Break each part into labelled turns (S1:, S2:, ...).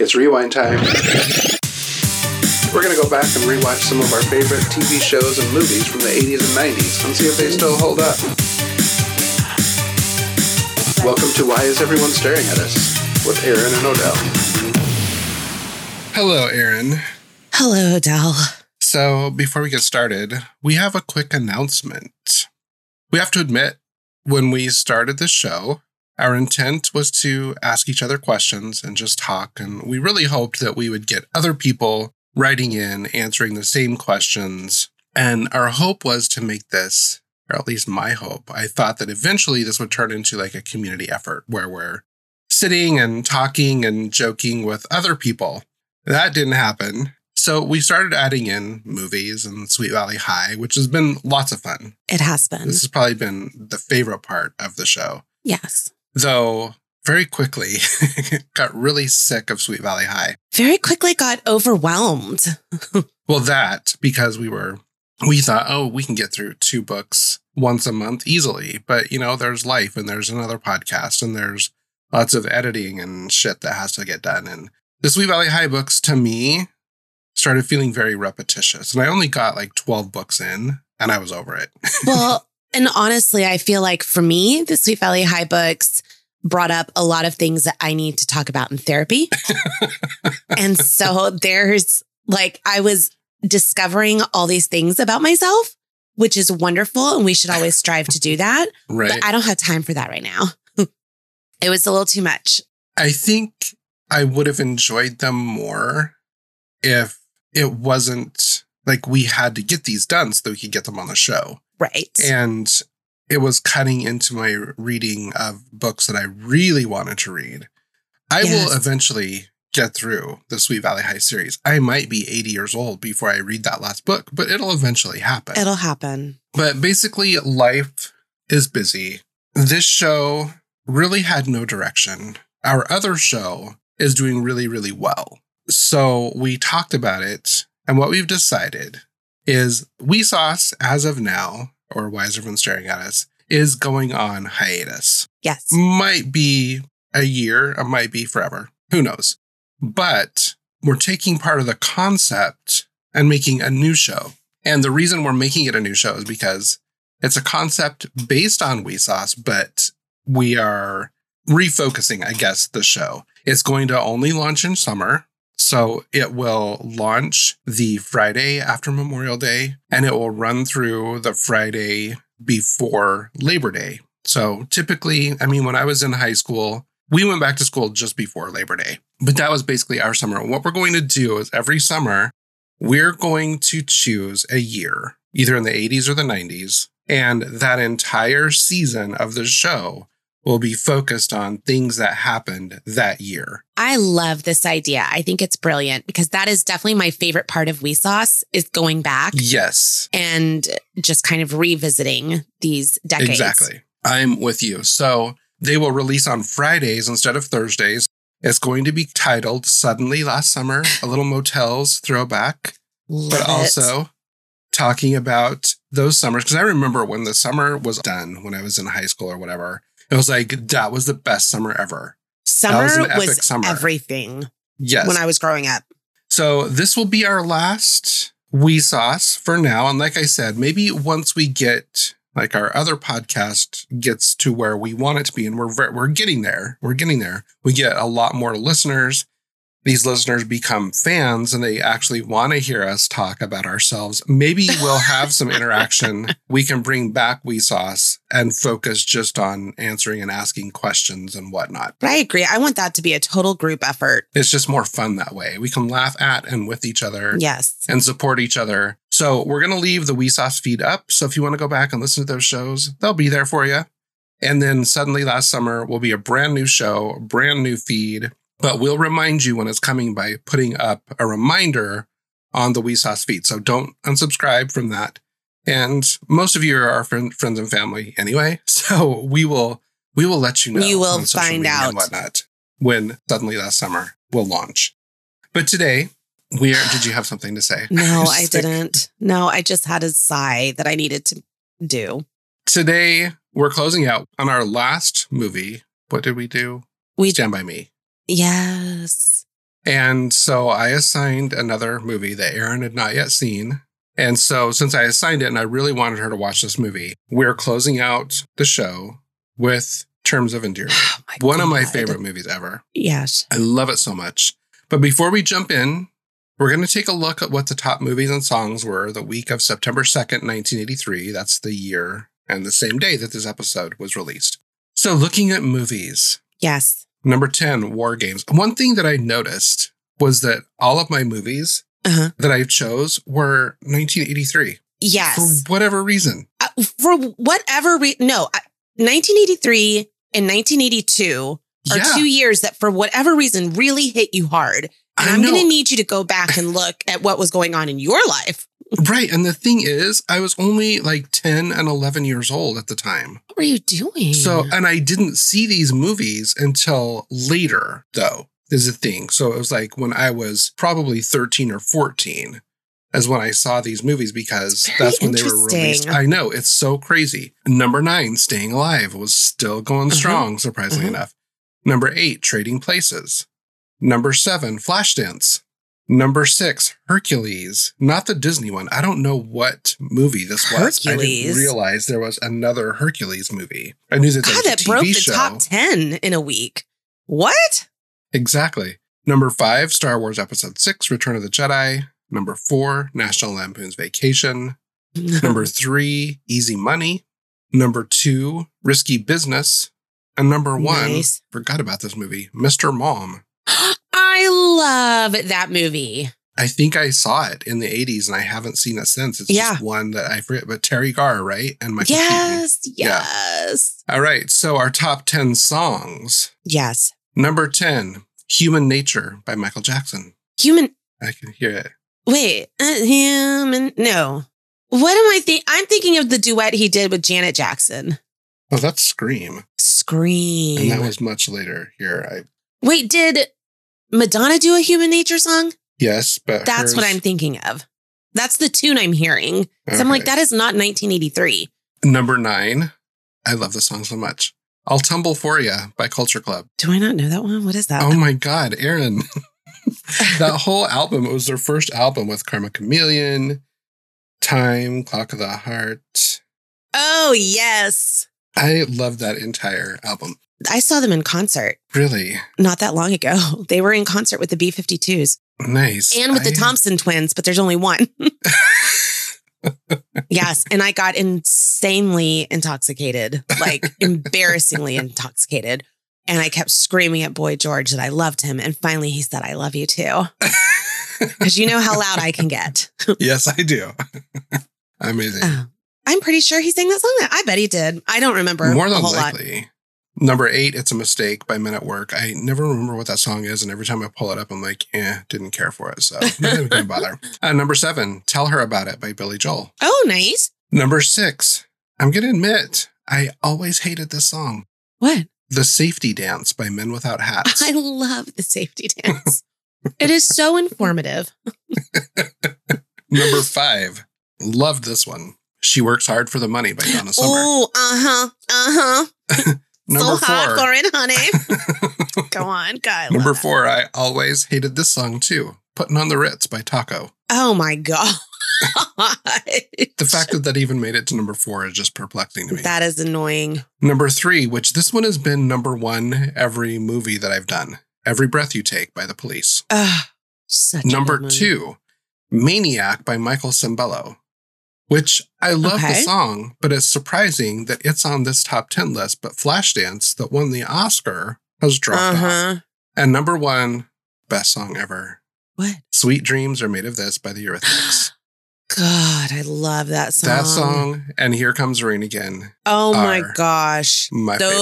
S1: It's rewind time. We're going to go back and rewatch some of our favorite TV shows and movies from the 80s and 90s and see if they still hold up. Welcome to Why Is Everyone Staring at Us with Erin and O'Dell. Hello, Erin.
S2: Hello, O'Dell.
S1: So, before we get started, we have a quick announcement. We have to admit, when we started the show, our intent was to ask each other questions and just talk, and we really hoped that we would get other people writing in, answering the same questions. And our hope was to make this, or at least my hope, I thought that eventually this would turn into like a community effort where we're sitting and talking and joking with other people. That didn't happen. So we started adding in movies and Sweet Valley High, which has been lots of fun.
S2: It has been.
S1: This has probably been the favorite part of the show.
S2: Yes.
S1: Though very quickly got really sick of Sweet Valley High.
S2: Very quickly got overwhelmed.
S1: well, that because we were, we thought, oh, we can get through two books once a month easily. But, you know, there's life and there's another podcast and there's lots of editing and shit that has to get done. And the Sweet Valley High books to me started feeling very repetitious. And I only got like 12 books in and I was over it.
S2: well, and honestly, I feel like for me, the Sweet Valley High books brought up a lot of things that I need to talk about in therapy. and so there's like, I was discovering all these things about myself, which is wonderful. And we should always strive to do that.
S1: Right.
S2: But I don't have time for that right now. it was a little too much.
S1: I think I would have enjoyed them more if it wasn't like we had to get these done so that we could get them on the show.
S2: Right.
S1: And it was cutting into my reading of books that I really wanted to read. I yes. will eventually get through the Sweet Valley High series. I might be 80 years old before I read that last book, but it'll eventually happen.
S2: It'll happen.
S1: But basically, life is busy. This show really had no direction. Our other show is doing really, really well. So we talked about it, and what we've decided is We Sauce, as of now, or why is everyone staring at us, is going on hiatus.
S2: Yes.
S1: Might be a year, it might be forever. Who knows? But we're taking part of the concept and making a new show. And the reason we're making it a new show is because it's a concept based on Sauce, but we are refocusing, I guess, the show. It's going to only launch in summer. So it will launch the Friday after Memorial Day and it will run through the Friday before Labor Day. So typically, I mean, when I was in high school, we went back to school just before Labor Day, but that was basically our summer. What we're going to do is every summer, we're going to choose a year, either in the 80s or the 90s. And that entire season of the show will be focused on things that happened that year.
S2: I love this idea. I think it's brilliant because that is definitely my favorite part of Sauce is going back.
S1: Yes.
S2: And just kind of revisiting these decades.
S1: Exactly. I'm with you. So they will release on Fridays instead of Thursdays. It's going to be titled Suddenly Last Summer, a little motels throwback,
S2: love
S1: but also it. talking about those summers. Because I remember when the summer was done when I was in high school or whatever it was like that was the best summer ever.
S2: Summer was, was summer. everything.
S1: Yes.
S2: When I was growing up.
S1: So this will be our last wee sauce for now. And like I said, maybe once we get like our other podcast gets to where we want it to be, and we're we're getting there. We're getting there. We get a lot more listeners these listeners become fans and they actually want to hear us talk about ourselves, maybe we'll have some interaction. We can bring back We Sauce and focus just on answering and asking questions and whatnot.
S2: But I agree. I want that to be a total group effort.
S1: It's just more fun that way. We can laugh at and with each other.
S2: Yes.
S1: And support each other. So we're going to leave the We Sauce feed up. So if you want to go back and listen to those shows, they'll be there for you. And then suddenly last summer will be a brand new show, brand new feed but we'll remind you when it's coming by putting up a reminder on the WeSauce feed. So don't unsubscribe from that. And most of you are our friend, friends and family anyway. So we will we will let you know.
S2: You will find out
S1: whatnot when suddenly last summer will launch. But today we are. Did you have something to say?
S2: No, I didn't. No, I just had a sigh that I needed to do.
S1: Today we're closing out on our last movie. What did we do?
S2: We
S1: Stand by Me.
S2: Yes.
S1: And so I assigned another movie that Erin had not yet seen. And so since I assigned it and I really wanted her to watch this movie, we're closing out the show with Terms of Endearment.
S2: Oh
S1: One of my favorite movies ever.
S2: Yes.
S1: I love it so much. But before we jump in, we're going to take a look at what the top movies and songs were the week of September 2nd, 1983. That's the year and the same day that this episode was released. So, looking at movies,
S2: Yes.
S1: Number 10, War Games. One thing that I noticed was that all of my movies
S2: Uh-huh.
S1: that I chose were 1983
S2: Yes.
S1: for whatever reason.
S2: Uh, for whatever reason, no, I- 1983 and 1982 are
S1: Yeah,
S2: two years that, for whatever reason, really hit you hard. And
S1: I
S2: I'm going to need you to go back and look at what was going on in your life.
S1: Right. And the thing is, I was only like 10 and 11 years old at the time.
S2: What were you doing?
S1: So, and I didn't see these movies until later, though, is the thing. So it was like when I was probably 13 or 14 is when I saw these movies because that's when they were released. I know, it's so crazy. Number nine, Staying Alive was still going
S2: Uh-huh.
S1: strong, surprisingly
S2: Uh-huh.
S1: enough. Number eight, Trading Places. Number seven, Flashdance. Number six, Hercules, not the Disney one. I don't know what movie this was. I didn't realize there was another Hercules movie. I knew that
S2: God,
S1: was a
S2: that
S1: TV
S2: broke the
S1: show.
S2: top 10 in a week. What?
S1: Exactly. Number five, Star Wars Episode Six, Return of the Jedi. Number four, National Lampoon's Vacation. Number three, Easy Money. Number two, Risky Business. And number one,
S2: Nice.
S1: forgot about this movie, Mr. Mom.
S2: I love that movie.
S1: I think I saw it in the 80s and I haven't seen it since. It's
S2: Yeah.
S1: just one that I forget, but Teri Garr, right? And Michael Keaton.
S2: Yes,
S1: Yeah.
S2: yes,
S1: All right. So our top 10 songs.
S2: yes.
S1: Number 10, Human Nature by Michael Jackson.
S2: Human.
S1: I can hear it.
S2: Wait, uh, human. No. What am I think? I'm thinking of the duet he did with Janet Jackson.
S1: Oh, that's Scream.
S2: Scream.
S1: And that was much later here. I
S2: Wait, did Madonna do a Human Nature song?
S1: yes, but
S2: That's what I'm thinking of. That's the tune I'm hearing. So I'm like, that is not 1983.
S1: Number nine. I love the song so much. I'll Tumble For Ya by Culture Club.
S2: Do I not know that one? What is that?
S1: Oh my God, Erin. that whole album, it was their first album with Karma Chameleon, Time, Clock of the Heart.
S2: oh, yes.
S1: I love that entire album.
S2: I saw them in concert
S1: Really
S2: not that long ago. They were in concert with the B 52s
S1: nice.
S2: and with the Thompson twins, but there's only one. yes. And I got insanely intoxicated, like embarrassingly intoxicated. And I kept screaming at Boy George that I loved him. And finally he said, I love you too. Because you know how loud I can get.
S1: yes, I do. Amazing.
S2: Oh, I'm pretty sure he sang that song. I bet he did. I don't remember
S1: More than
S2: whole lot.
S1: likely. Number eight, It's a Mistake by Men at Work. I never remember what that song is. And every time I pull it up, I'm like, eh, didn't care for it. So not even going to bother. Uh, number seven, Tell Her About It by Billy Joel.
S2: Oh, nice.
S1: Number six, I'm going to admit, I always hated this song.
S2: What?
S1: The Safety Dance by Men Without Hats.
S2: I love the safety dance. it is so informative.
S1: Number five, loved this one. She Works Hard for the Money by Donna Summer.
S2: Oh, uh huh. Uh huh.
S1: Number
S2: so hot
S1: four.
S2: for it, honey. Go on, God.
S1: Number four, I always hated this song too. Putting on the Ritz by Taco.
S2: Oh my God.
S1: The fact that that even made it to number four is just perplexing to me.
S2: that is annoying.
S1: number three, which this one has been number one every movie that I've done. Every Breath You Take by the Police.
S2: A
S1: number two, Maniac by Michael Sembello, which I love the song, but it's surprising that it's on this top 10 list. But Flashdance, that won the Oscar, has dropped
S2: Uh
S1: off. And number one, best song ever.
S2: What?
S1: Sweet Dreams Are Made of This by the Eurythmics.
S2: God, I love that song.
S1: that song and Here Comes Rain Again,
S2: Oh my gosh.
S1: my favorites.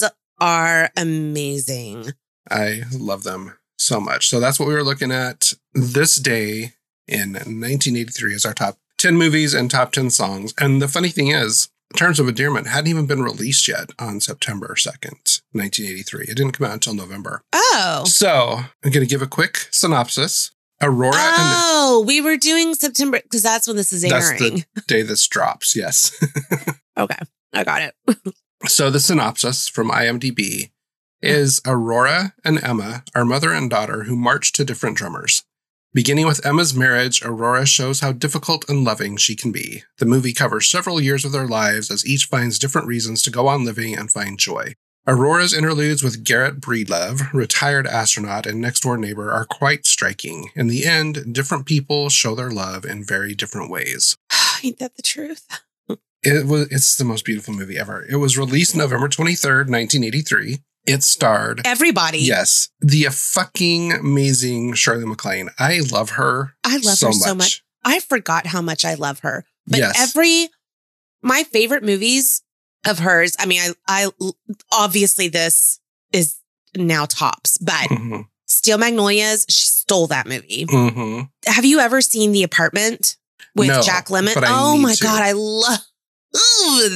S2: Those are amazing.
S1: I love them so much. So that's what we were looking at this day in 1983 as our top 10 movies and top 10 songs. And the funny thing is, Terms of Endearment hadn't even been released yet on September 2nd, 1983. It didn't come out until November.
S2: Oh.
S1: So I'm going to give a quick synopsis. Aurora
S2: Oh, we were doing September because that's when this is
S1: That's
S2: airing.
S1: the- day this drops, yes.
S2: okay. I got it.
S1: So the synopsis from IMDb is Aurora and Emma, are mother and daughter, who march to different drummers. Beginning with Emma's marriage, Aurora shows how difficult and loving she can be. The movie covers several years of their lives as each finds different reasons to go on living and find joy. Aurora's interludes with Garrett Breedlove, retired astronaut and next door neighbor, are quite striking. In the end, different people show their love in very different ways.
S2: Ain't that the truth?
S1: It was it's the most beautiful movie ever. It was released November 23rd, 1983. It starred
S2: Everybody.
S1: Yes, the fucking amazing Shirley MacLaine. I love her.
S2: I love her so much. I forgot how much I love her. But
S1: Yes.
S2: every my favorite movies of hers, I mean, I I obviously this is now tops, but
S1: Mhm,
S2: Steel Magnolias, she stole that movie.
S1: mhm.
S2: Have you ever seen The Apartment with
S1: No,
S2: Jack Lemmon? Oh my
S1: to.
S2: god, I love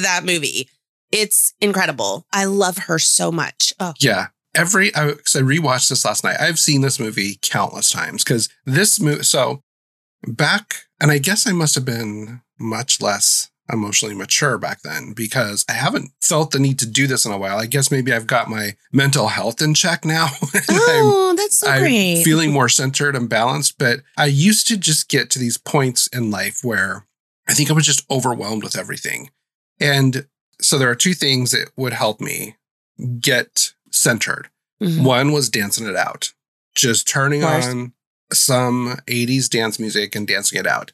S2: that movie. It's incredible. I love her so much. Oh,
S1: Yeah. Every I, 'cause I rewatched this last night. I've seen this movie countless times because this movie. So back, and I guess I must have been much less emotionally mature back then because I haven't felt the need to do this in a while. I guess maybe I've got my mental health in check now.
S2: oh that's so
S1: I'm
S2: great.
S1: feeling more centered and balanced. But I used to just get to these points in life where I think I was just overwhelmed with everything. And so there are two things that would help me get centered.
S2: Mhm.
S1: One was dancing it out, just turning on some 80s dance music and dancing it out.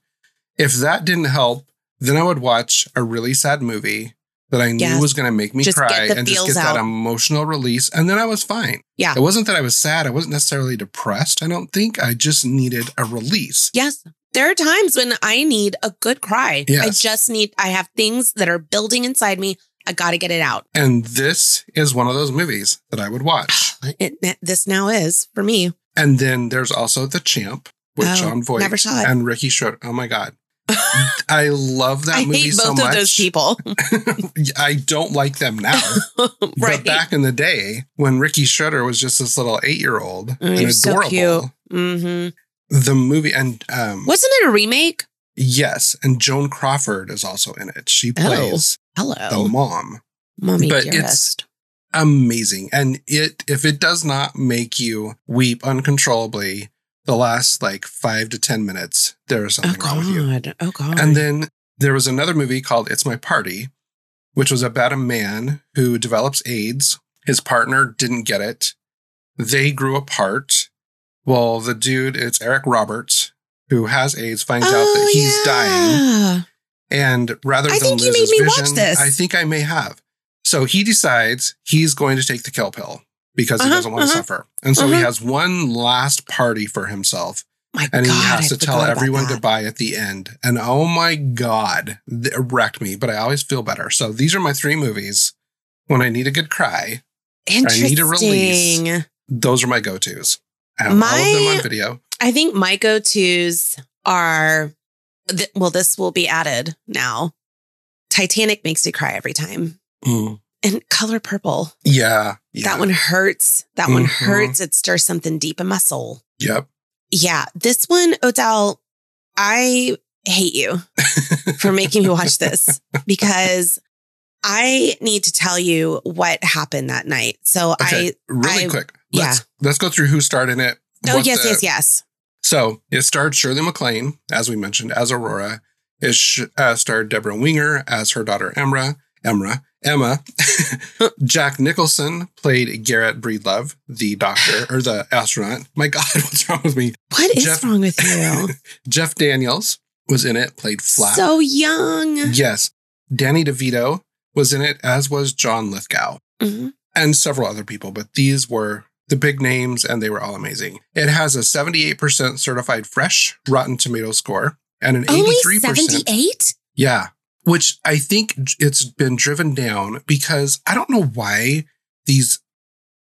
S1: If that didn't help, then I would watch a really sad movie that I knew was going to make me
S2: Just
S1: cry and just get that emotional release. And then I was fine.
S2: Yeah.
S1: It wasn't that I was sad. I wasn't necessarily depressed. I don't think. I just needed a release.
S2: Yes. There are times when I need a good cry. I just need, I have things that are building inside me. I got to get it out.
S1: And this is one of those movies that I would watch.
S2: It, it- this now is for me.
S1: And then there's also The Champ with
S2: Oh,
S1: Jon Voight
S2: never saw it.
S1: and Ricky Schroder. Oh my God. I love that
S2: I
S1: movie
S2: hate
S1: so
S2: both
S1: much.
S2: of those people.
S1: I don't like them now.
S2: right.
S1: But back in the day, when Ricky Schroder was just this little eight year old
S2: Oh,
S1: and
S2: so
S1: adorable,
S2: cute. hmm
S1: the movie and um
S2: Wasn't it a remake?
S1: yes, and Joan Crawford is also in it. She
S2: Oh.
S1: plays the
S2: Hello.
S1: mom.
S2: Mommy
S1: but it's- Amazing. And it if it does not make you weep uncontrollably the last like five to ten minutes, there is
S2: Oh,
S1: something wrong with you.
S2: God. Oh, God.
S1: And then there was another movie called It's My Party, which was about a man who develops AIDS. His partner didn't get it. They grew apart. Well, the dude, it's Eric Roberts, who has AIDS, finds out that he's dying.
S2: Oh.
S1: And rather
S2: I
S1: than lose his
S2: made me watch
S1: vision,
S2: this.
S1: I think I may have. So he decides he's going to take the kill pill because he
S2: Uh-huh,
S1: doesn't want to
S2: uh-huh,
S1: suffer. And so he
S2: uh-huh.
S1: has one last party for himself
S2: My
S1: and
S2: God.
S1: he has to tell everyone goodbye at the end. And oh my god, it wrecked me. But I always feel better. So these are my three movies. When I need a good cry,
S2: Interesting.
S1: I need a release. those are my go tos. I have all of them
S2: My-
S1: on video.
S2: I think my go tos are, th- well, this will be added now. Titanic makes me cry every time.
S1: Mm.
S2: And Color Purple.
S1: Yeah, yeah.
S2: That one hurts. That one
S1: Mhm.
S2: hurts. It stirs something deep in my soul.
S1: Yep.
S2: Yeah. This one, O'Dell, I hate you for making me watch this because I need to tell you what happened that night. So
S1: Okay. really
S2: I-
S1: quick. Let's let's go through who starred in it.
S2: Oh, yes,
S1: the-
S2: yes, yes.
S1: So it starred Shirley MacLaine, as we mentioned, as Aurora. It sh- uh, starred Debra Winger as her daughter Emra. Emra. Emma. Jack Nicholson played Garrett Breedlove, the doctor or the astronaut. My God, what's wrong with me?
S2: What is
S1: Jeff-
S2: wrong with you?
S1: Jeff Daniels was in it, played Flap.
S2: so young.
S1: yes. Danny DeVito was in it, as was John Lithgow
S2: Mhm.
S1: and several other people, but these were the big names and they were all amazing. It has a 78% certified fresh Rotten Tomato score and an
S2: Only
S1: 83%.
S2: 78?
S1: Yeah, which I think it's been driven down because I don't know why these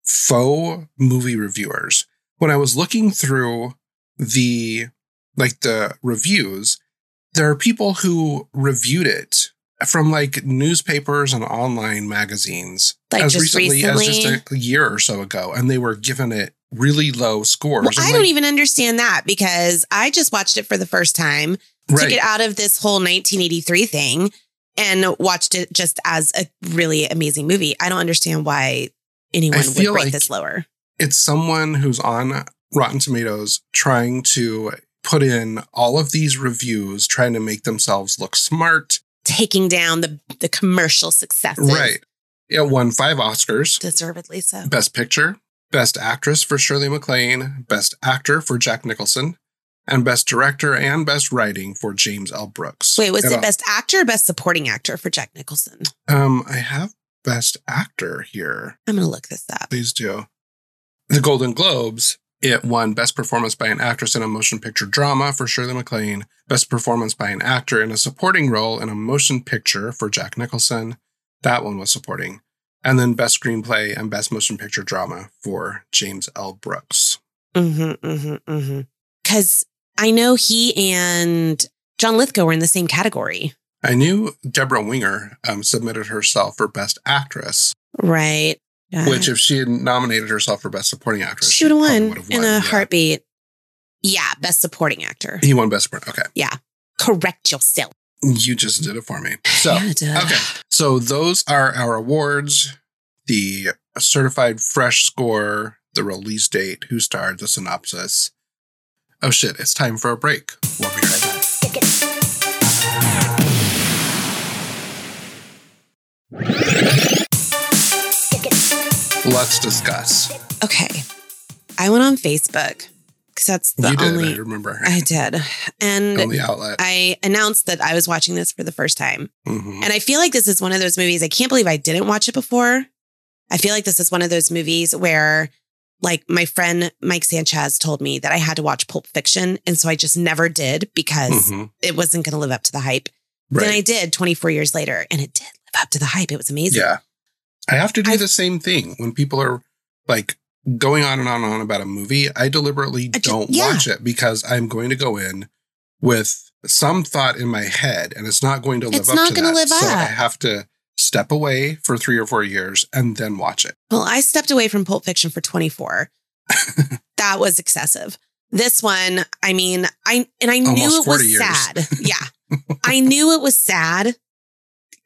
S1: faux movie reviewers, when I was looking through the like the reviews, there are people who reviewed it from like newspapers and online magazines
S2: Like
S1: as
S2: just
S1: recently, as just a year or so ago, and they were given it really low scores.
S2: Well, I don't even understand that because I just watched it for the first time, took
S1: right.
S2: it out of this whole 1983 thing and watched it just as a really amazing movie. I don't understand why anyone
S1: I
S2: would rate
S1: like-
S2: this lower.
S1: It's someone who's on Rotten Tomatoes trying to put in all of these reviews, trying to make themselves look smart.
S2: Taking down the the commercial successes.
S1: Right. It won five Oscars
S2: Deservedly so.
S1: Best Picture, Best Actress for Shirley MacLaine, Best Actor for Jack Nicholson, and Best Director and Best Writing for James L. Brooks.
S2: Wait, was it
S1: uh,
S2: best actor or best supporting actor for Jack Nicholson?
S1: Um, I have Best Actor here.
S2: I'm gonna look this up.
S1: Please do. The Golden Globes, it won Best Performance by an Actress in a Motion Picture Drama for Shirley MacLaine, Best Performance by an Actor in a Supporting Role in a Motion Picture for Jack Nicholson. That one was supporting. And then Best Screenplay and Best Motion Picture Drama for James L. Brooks.
S2: Mm-hmm, mm-hmm, mm-hmm. Because I know he and John Lithgow were in the same category.
S1: I knew Debra Winger um, submitted herself for Best Actress,
S2: Right. Yeah.
S1: which if she had nominated herself for Best Supporting Actress,
S2: she would have
S1: probably
S2: won in a
S1: yeah.
S2: heartbeat. Yeah, best supporting actor.
S1: He won Best Supporting. Okay. Yeah.
S2: Correct yourself.
S1: You just did it for me. So,
S2: Yeah, duh.
S1: okay. So those are our awards the certified fresh score, the release date, who starred, the synopsis. Oh shit, it's time for a break. We'll be right back. Let's discuss.
S2: Okay. I went on Facebook because that's the
S1: you did,
S2: only
S1: I remember.
S2: I did. And
S1: only outlet.
S2: I announced that I was watching this for the first time.
S1: Mhm.
S2: And I feel like this is one of those movies. I can't believe I didn't watch it before. I feel like this is one of those movies where, like, my friend Mike Sanchez told me that I had to watch Pulp Fiction. And so I just never did because
S1: Mhm.
S2: it wasn't going to live up to the hype. Then I did 24 years later, and it did live up to the hype. It was amazing.
S1: Yeah. I have to do
S2: I-
S1: the same thing when people are like going on and on and on about a movie. I deliberately
S2: I
S1: don't
S2: yeah.
S1: watch it because I'm going to go in with some thought in my head and it's not going to live up.
S2: It's
S1: up
S2: not
S1: to that.
S2: live
S1: so I have to step away for three or four years and then watch it.
S2: Well, I stepped away from Pulp Fiction for 24. that was excessive. This one, I mean, I and I knew it
S1: 40
S2: was
S1: years.
S2: sad. Yeah. I knew it was sad.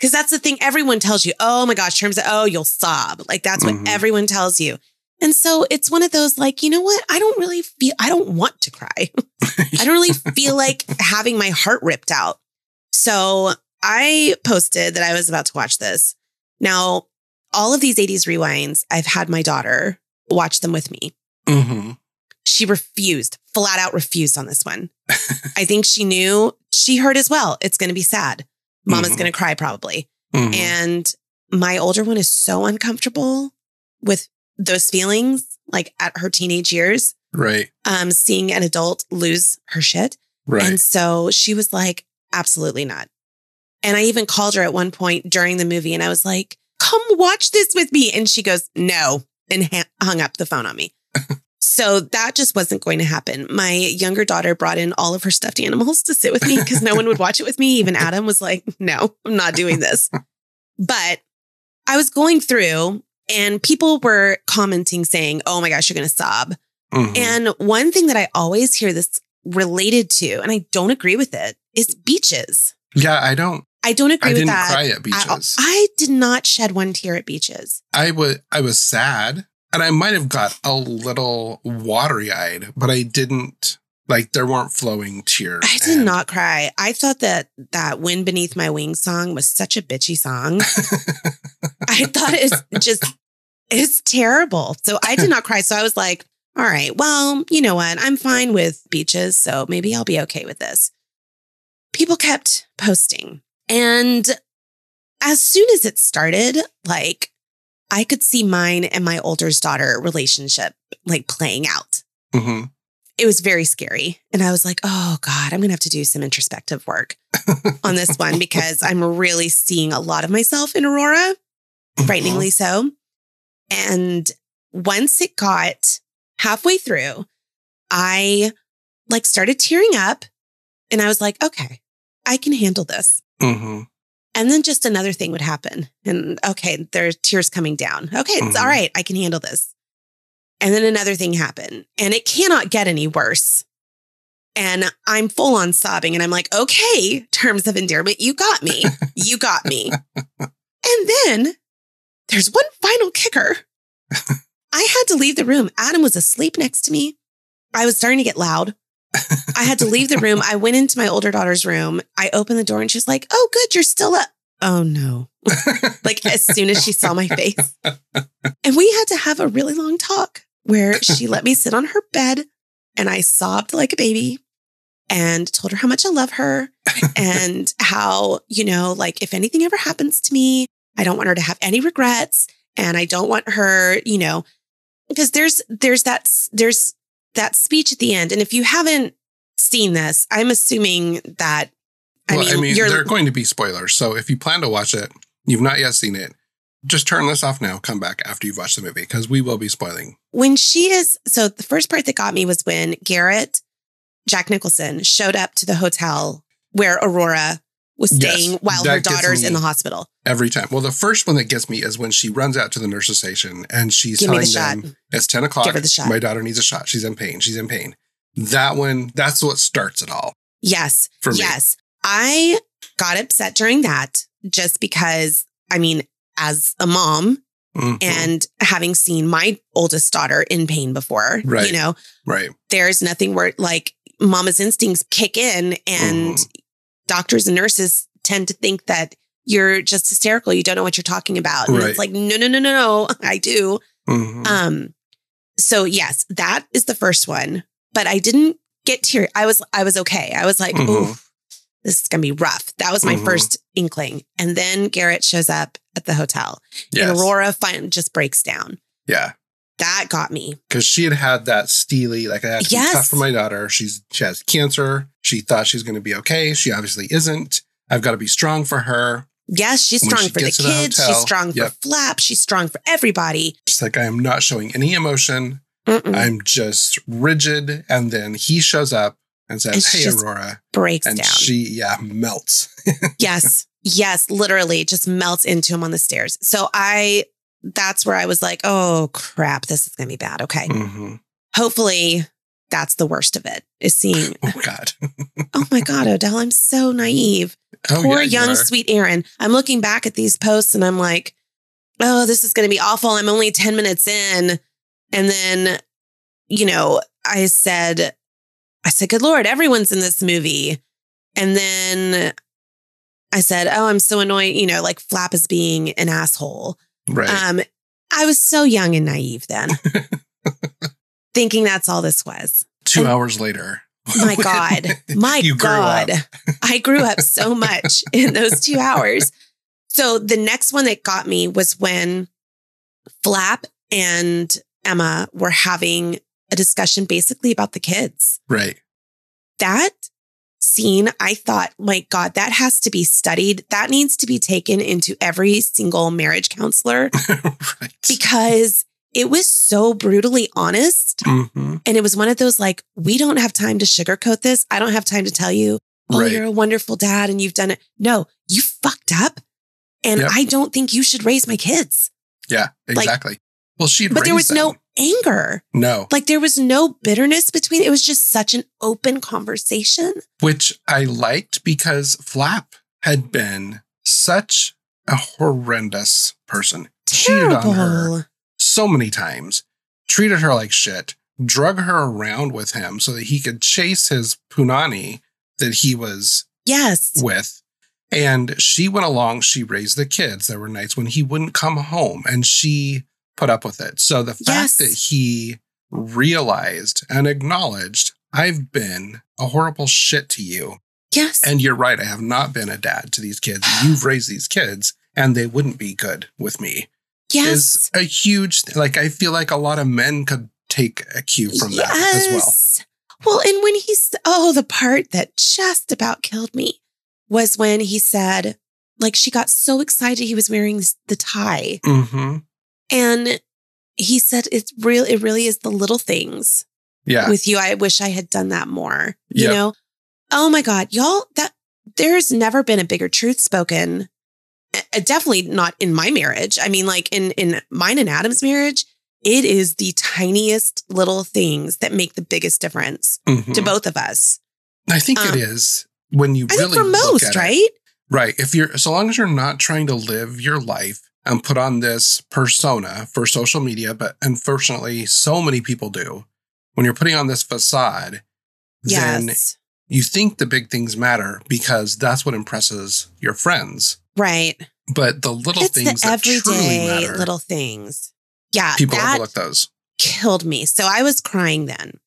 S2: Cause that's the thing everyone tells you. Oh my gosh, terms of oh, you'll sob. Like that's what
S1: Mhm.
S2: everyone tells you. And so it's one of those like, you know what? I don't really feel I don't want to cry. I don't really feel like having my heart ripped out. So I posted that I was about to watch this. Now, all of these 80s rewinds, I've had my daughter watch them with me.
S1: hmm
S2: She refused, flat out refused on this one. I think she knew she heard as well. It's going to be sad. Mama's
S1: Mhm.
S2: going to cry probably.
S1: Mhm.
S2: And my older one is so uncomfortable with those feelings, like at her teenage years,
S1: right.
S2: um, seeing an adult lose her shit.
S1: Right.
S2: And so she was like, absolutely not. And I even called her at one point during the movie and I was like, come watch this with me. And she goes, no, and ha- hung up the phone on me. so that just wasn't going to happen. My younger daughter brought in all of her stuffed animals to sit with me because no one would watch it with me. Even Adam was like, no, I'm not doing this. But I was going through and people were commenting saying, oh my gosh, you're going to sob.
S1: Mhm.
S2: And one thing that I always hear this related to, and I don't agree with it, is beaches.
S1: yeah, I don't.
S2: I don't agree
S1: I
S2: with
S1: didn't
S2: that.
S1: cry at
S2: I-
S1: beaches.
S2: I, did not shed one tear at beaches.
S1: I was I was sad and I might have got a little watery eyed, but I didn't like there weren't flowing tears.
S2: I did
S1: And-
S2: not cry. I thought that that "Wind Beneath My Wings" song was such a bitchy song. I thought it's just it's terrible. So I did not cry. So I was like, all right, well, you know what? I'm fine with beaches, so maybe I'll be okay with this. People kept posting. And as soon as it started, like I could see mine and my older's daughter relationship like playing out.
S1: Mhm.
S2: It was very scary. And I was like, oh God, I'm going to have to do some introspective work on this one because I'm really seeing a lot of myself in Aurora frighteningly so. And once it got halfway through, I like started tearing up and I was like, okay, I can handle this.
S1: Mhm.
S2: And then just another thing would happen. And okay, there's tears coming down. Okay, it's
S1: Mhm.
S2: all right. I can handle this. And then another thing happened and it cannot get any worse. And I'm full on sobbing and I'm like, okay, terms of endearment, you got me. You got me. and then there's one final kicker. I had to leave the room. Adam was asleep next to me. I was starting to get loud. I had to leave the room. I went into my older daughter's room. I opened the door and she's like, Oh, good, you're still up. Oh no. like as soon as she saw my face. And we had to have a really long talk where she let me sit on her bed and I sobbed like a baby and told her how much I love her and how, you know, like if anything ever happens to me, I don't want her to have any regrets and I don't want her, you know, because there's there's that there's that speech at the end and if you haven't seen this, I'm assuming that I
S1: well,
S2: mean,
S1: I mean,
S2: you're
S1: there are going to be spoilers. So if you plan to watch it, you've not yet seen it, just turn this off now. Come back after you've watched the movie because we will be spoiling.
S2: when she is so the first part that got me was when Garrett Jack Nicholson showed up to the hotel where Aurora was
S1: Yes,
S2: staying while her daughter's in the hospital.
S1: Every time. Well, the first one that gets me is when she runs out to the nurse's station and she's
S2: Give
S1: telling
S2: the shot.
S1: them it's 10 o'clock.
S2: Give her the shot.
S1: My daughter needs a shot. She's in pain. She's in pain. That one, that's what starts it all
S2: Yes.
S1: for me.
S2: Yes. I got upset during that just because I mean, as a mom
S1: Mhm.
S2: and having seen my oldest daughter in pain before,
S1: Right.
S2: you know,
S1: right.
S2: there's nothing where like mama's instincts kick in and
S1: Mhm.
S2: doctors and nurses tend to think that you're just hysterical. You don't know what you're talking about. And
S1: Right.
S2: it's like, no, no, no, no, no. I do.
S1: Mhm.
S2: Um, so yes, that is the first one. But I didn't get teary. I was I was okay. I was like,
S1: Mhm.
S2: ooh, this is gonna be rough. That was my
S1: Mhm.
S2: first inkling. And then Garrett shows up at the hotel.
S1: yes.
S2: And Aurora fin- just breaks down.
S1: Yeah.
S2: That got me.
S1: Because she had had that steely, like I had to be tough for my daughter. She's she has cancer. She thought she's going to be okay. She obviously isn't. I've got to be strong for her.
S2: Yes, she's strong
S1: she
S2: for the
S1: to the
S2: kids. she's strong for. Flap. She's strong for everybody.
S1: She's like, I am not showing any emotion.
S2: Mm-mm.
S1: I'm just rigid. And then he shows up and
S2: And
S1: says,
S2: she
S1: Hey, Aurora.
S2: Breaks
S1: And
S2: down.
S1: she, yeah, melts.
S2: yes. Yes. Literally just melts into him on the stairs. So I, that's where I was like, oh crap, this is going to be bad. Okay.
S1: Mhm.
S2: Hopefully that's the worst of it is seeing,
S1: Oh, God.
S2: oh my God, O'Dell, I'm so naive.
S1: Oh,
S2: Poor
S1: yeah,
S2: young,
S1: are.
S2: sweet Erin. I'm looking back at these posts and I'm like, oh, this is going to be awful. I'm only 10 minutes in. And then, you know, I said, I said, good Lord, everyone's in this movie. And then I said, oh, I'm so annoyed, you know, like Flap is being an asshole.
S1: Right.
S2: Um, I was so young and naive then, thinking that's all this was.
S1: Two
S2: and-
S1: hours later.
S2: My God. My God. I grew up so much in those two hours. So the next one that got me was when Flap and Emma were having a discussion basically about the kids.
S1: Right.
S2: That scene, I thought, my God, that has to be studied. That needs to be taken into every single marriage counselor
S1: right.
S2: because it was so brutally honest.
S1: Mhm.
S2: And it was one of those like, we don't have time to sugarcoat this. I don't have time to tell you, oh,
S1: Right.
S2: you're a wonderful dad and you've done it. No, you fucked up. And
S1: Yep.
S2: I don't think you should raise my kids.
S1: Yeah, exactly. Well, she'd
S2: But there was
S1: raised
S2: no anger.
S1: no,
S2: Like there was no bitterness between it was just such an open conversation.
S1: which I liked because Flap had been such a horrendous person. Cheated on her so many times, treated her like shit, drug her around with him so that he could chase his punani that he was
S2: Yes.
S1: with. And she went along, she raised the kids. There were nights when he wouldn't come home and she put up with it. So the fact
S2: Yes.
S1: that he realized and acknowledged, I've been a horrible shit to you.
S2: Yes.
S1: And you're right, I have not been a dad to these kids. You've raised these kids and they wouldn't be good with me.
S2: yes.
S1: Is a huge, like, I feel like a lot of men could take a cue from that as well.
S2: Well, and when he's, oh, the part that just about killed me was when he said, like, she got so excited he was wearing the tie.
S1: hmm
S2: And he said, it's real, it really is the little things
S1: Yeah.
S2: with you. I wish I had done that more. You know? Oh my God, y'all, that there's never been a bigger truth spoken. Uh, Definitely not in my marriage. I mean, like in in mine and Adam's marriage, it is the tiniest little things that make the biggest difference
S1: Mhm.
S2: to both of us.
S1: I think
S2: Um,
S1: it is when you
S2: I
S1: really
S2: think for
S1: look
S2: most,
S1: at it.
S2: right?
S1: Right. If you're so long as you're not trying to live your life and put on this persona for social media, but unfortunately, so many people do. When you're putting on this facade, then you think the big things matter because that's what impresses your friends.
S2: Right.
S1: But the little
S2: it's
S1: things
S2: the
S1: that truly
S2: everyday
S1: matter,
S2: little things. Yeah.
S1: people overlook those.
S2: killed me. So I was crying then.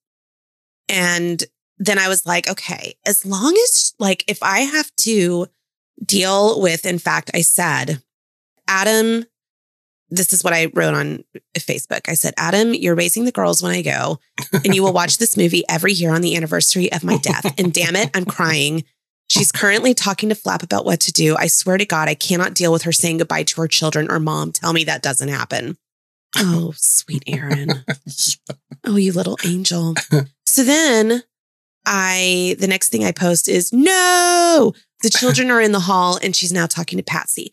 S2: And then I was like, okay, as long as, like, if I have to deal with, in fact, I said, Adam, this is what I wrote on Facebook. I said, Adam, you're raising the girls when I go, and you will watch this movie every year on the anniversary of my death. And damn it, I'm crying. She's currently talking to Flap about what to do. I swear to God, I cannot deal with her saying goodbye to her children or mom. Tell me that doesn't happen. Oh, sweet Erin. Oh, you little angel. so then I, the next thing I post is no, the children are in the hall and she's now talking to Patsy.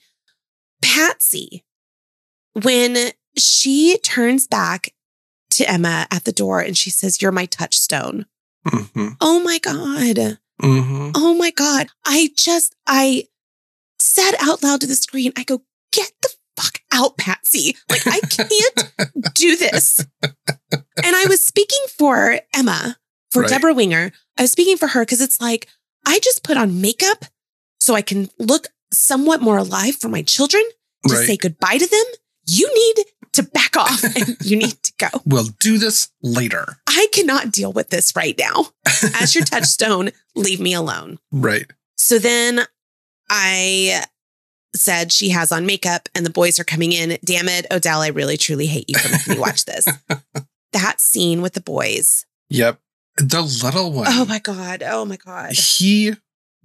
S2: Patsy, when she turns back to Emma at the door and she says, You're my touchstone.
S1: hmm
S2: Oh my God.
S1: hmm
S2: Oh my God. I just, I said out loud to the screen, I go, Get the fuck out, Patsy. Like, I can't do this. And I was speaking for Emma, for
S1: Right.
S2: Debra Winger. I was speaking for her because it's like, I just put on makeup so I can look somewhat more alive for my children to
S1: Right.
S2: say goodbye to them. You need to back off and you need to go.
S1: We'll do this later.
S2: I cannot deal with this right now. As your touchstone, leave me alone.
S1: Right.
S2: So then I said she has on makeup and the boys are coming in. Damn it, O'Dell, I really truly hate you for making me watch this. that scene with the boys.
S1: Yep. The little one.
S2: Oh my God. Oh my God.
S1: he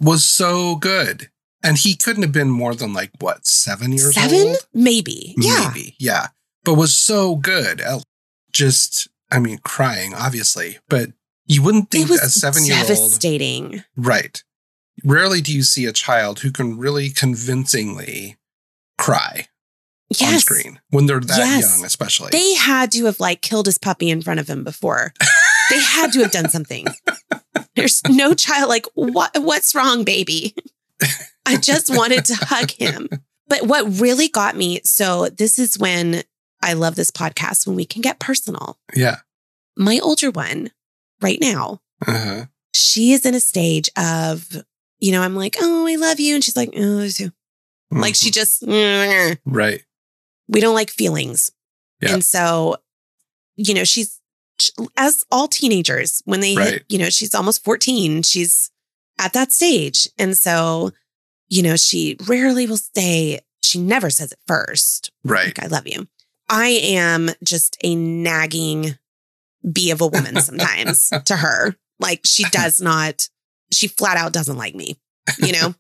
S1: was so good. And he couldn't have been more than like what, seven years
S2: Seven?
S1: old?
S2: Maybe. Yeah.
S1: Maybe. Yeah. But was so good. at Just, I mean, crying, obviously. But you wouldn't think a seven year old.
S2: devastating.
S1: Right. Rarely do you see a child who can really convincingly cry on screen when they're that
S2: Yes.
S1: young, especially.
S2: They had to have like killed his puppy in front of him before. they had to have done something. There's no child like, what what's wrong, baby? I just wanted to hug him. But what really got me, so this is when I love this podcast when we can get personal.
S1: yeah.
S2: My older one right now,
S1: Uh-huh.
S2: she is in a stage of, you know, I'm like, oh, I love you. And she's like, oh, do. Like she just,
S1: Mhm. right.
S2: we don't like feelings.
S1: Yeah.
S2: And so, you know, she's as all teenagers, when they
S1: Right.
S2: hit, you know, she's almost 14, she's at that stage. And so, you know, she rarely will say, she never says it first,
S1: Right.
S2: like, I love you. I am just a nagging bee of a woman sometimes to her. Like she does not, she flat out doesn't like me, you know?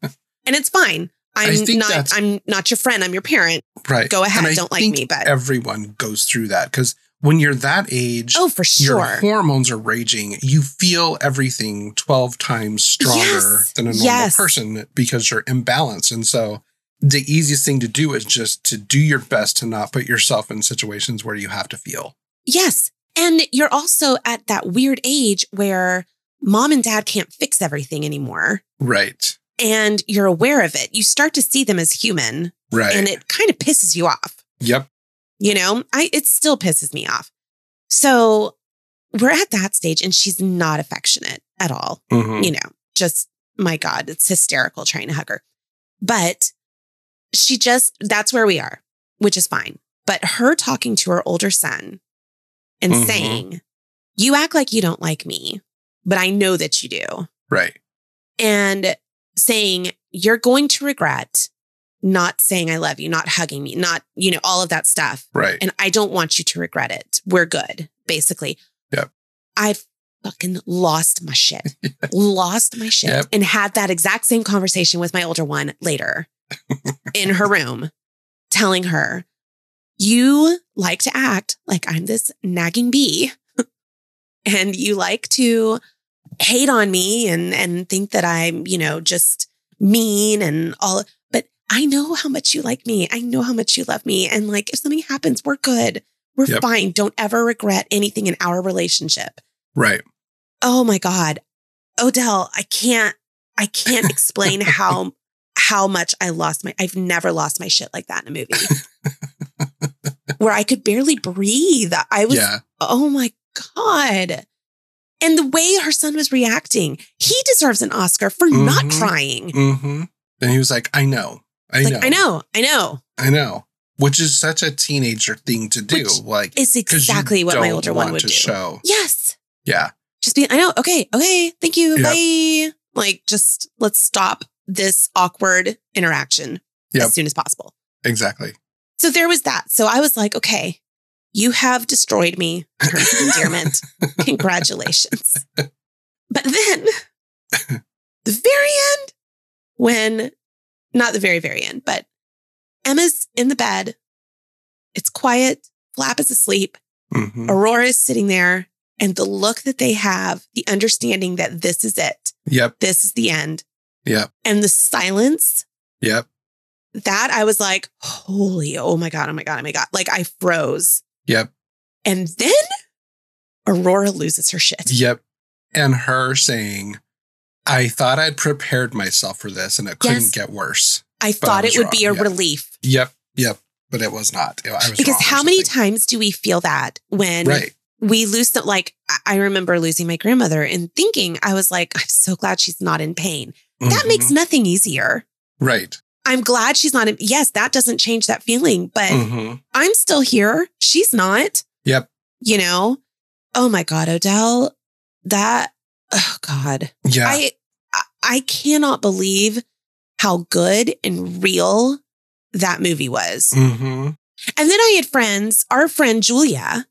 S2: and it's fine. I'm not, I'm not your friend. I'm your parent.
S1: Right.
S2: Go ahead, don't like me, but-
S1: everyone goes through that because when you're that age,
S2: Oh, for sure.
S1: your hormones are raging. You feel everything 12 times stronger
S2: Yes.
S1: than a normal
S2: Yes.
S1: person because you're imbalanced. And so the easiest thing to do is just to do your best to not put yourself in situations where you have to feel.
S2: Yes. And you're also at that weird age where mom and dad can't fix everything anymore.
S1: Right.
S2: And you're aware of it. You start to see them as human
S1: Right.
S2: and it kind of pisses you off.
S1: yep.
S2: You know, I it still pisses me off. So we're at that stage and she's not affectionate at all.
S1: Mhm.
S2: You know, just my God, it's hysterical trying to hug her. But she just that's where we are, which is fine. But her talking to her older son and
S1: Mhm.
S2: saying, You act like you don't like me, but I know that you do.
S1: Right.
S2: And saying, You're going to regret not saying I love you, not hugging me, not, you know, all of that stuff.
S1: Right.
S2: And I don't want you to regret it. We're good, basically.
S1: Yep.
S2: I've fucking lost my shit, lost my shit,
S1: Yep.
S2: and had that exact same conversation with my older one later in her room, telling her, You like to act like I'm this nagging bee, and you like to hate on me and, and think that I'm, you know, just mean and all. I know how much you like me. I know how much you love me. And like, if something happens, we're good. We're
S1: Yep.
S2: fine. Don't ever regret anything in our relationship.
S1: right.
S2: Oh my God. O'Dell, I can't, I can't explain how, how much I lost my, I've never lost my shit like that in a movie. where I could barely breathe. I was,
S1: yeah.
S2: oh my God. And the way her son was reacting, he deserves an Oscar for not
S1: Mhm.
S2: crying.
S1: Mm-hmm. And he was like, I know. I
S2: like,
S1: know.
S2: I know, I know.
S1: I know. Which is such a teenager thing to do.
S2: Which
S1: like,
S2: It's exactly what my older one would
S1: to
S2: do.
S1: show.
S2: Yes.
S1: Yeah.
S2: Just be, I know. Okay. Okay. Thank you.
S1: Yep.
S2: Bye. Like, just let's stop this awkward interaction
S1: Yep.
S2: as soon as possible.
S1: Exactly.
S2: So there was that. So I was like, okay, you have destroyed me in terms of endearment. Congratulations. But then the very end, when not the very, very end, but Emma's in the bed. It's quiet. Flap is asleep.
S1: hmm
S2: Aurora is sitting there. And the look that they have, the understanding that this is it,
S1: Yep.
S2: this is the end,
S1: Yep.
S2: and the silence
S1: Yep.
S2: that I was like, holy, oh my God, oh my God, oh my God. Like I froze.
S1: Yep.
S2: And then Aurora loses her shit.
S1: Yep. And her saying, I thought I'd prepared myself for this and it couldn't
S2: Yes.
S1: get worse.
S2: I thought
S1: was
S2: it would be a
S1: wrong, yeah.
S2: relief.
S1: Yep. Yep. But it was not. I was
S2: Because how many times do we feel that when
S1: Right.
S2: we lose some, like I- I remember losing my grandmother and thinking, I was like, I'm so glad she's not in pain. That
S1: Mhm.
S2: makes nothing easier.
S1: right.
S2: I'm glad she's not in, yes, that doesn't change that feeling, but
S1: hmm
S2: I'm still here. She's not.
S1: Yep.
S2: You know? Oh my God, O'Dell, that, oh God.
S1: Yeah.
S2: I I- cannot believe how good and real that movie was.
S1: hmm
S2: And then I had friends, our friend Julia.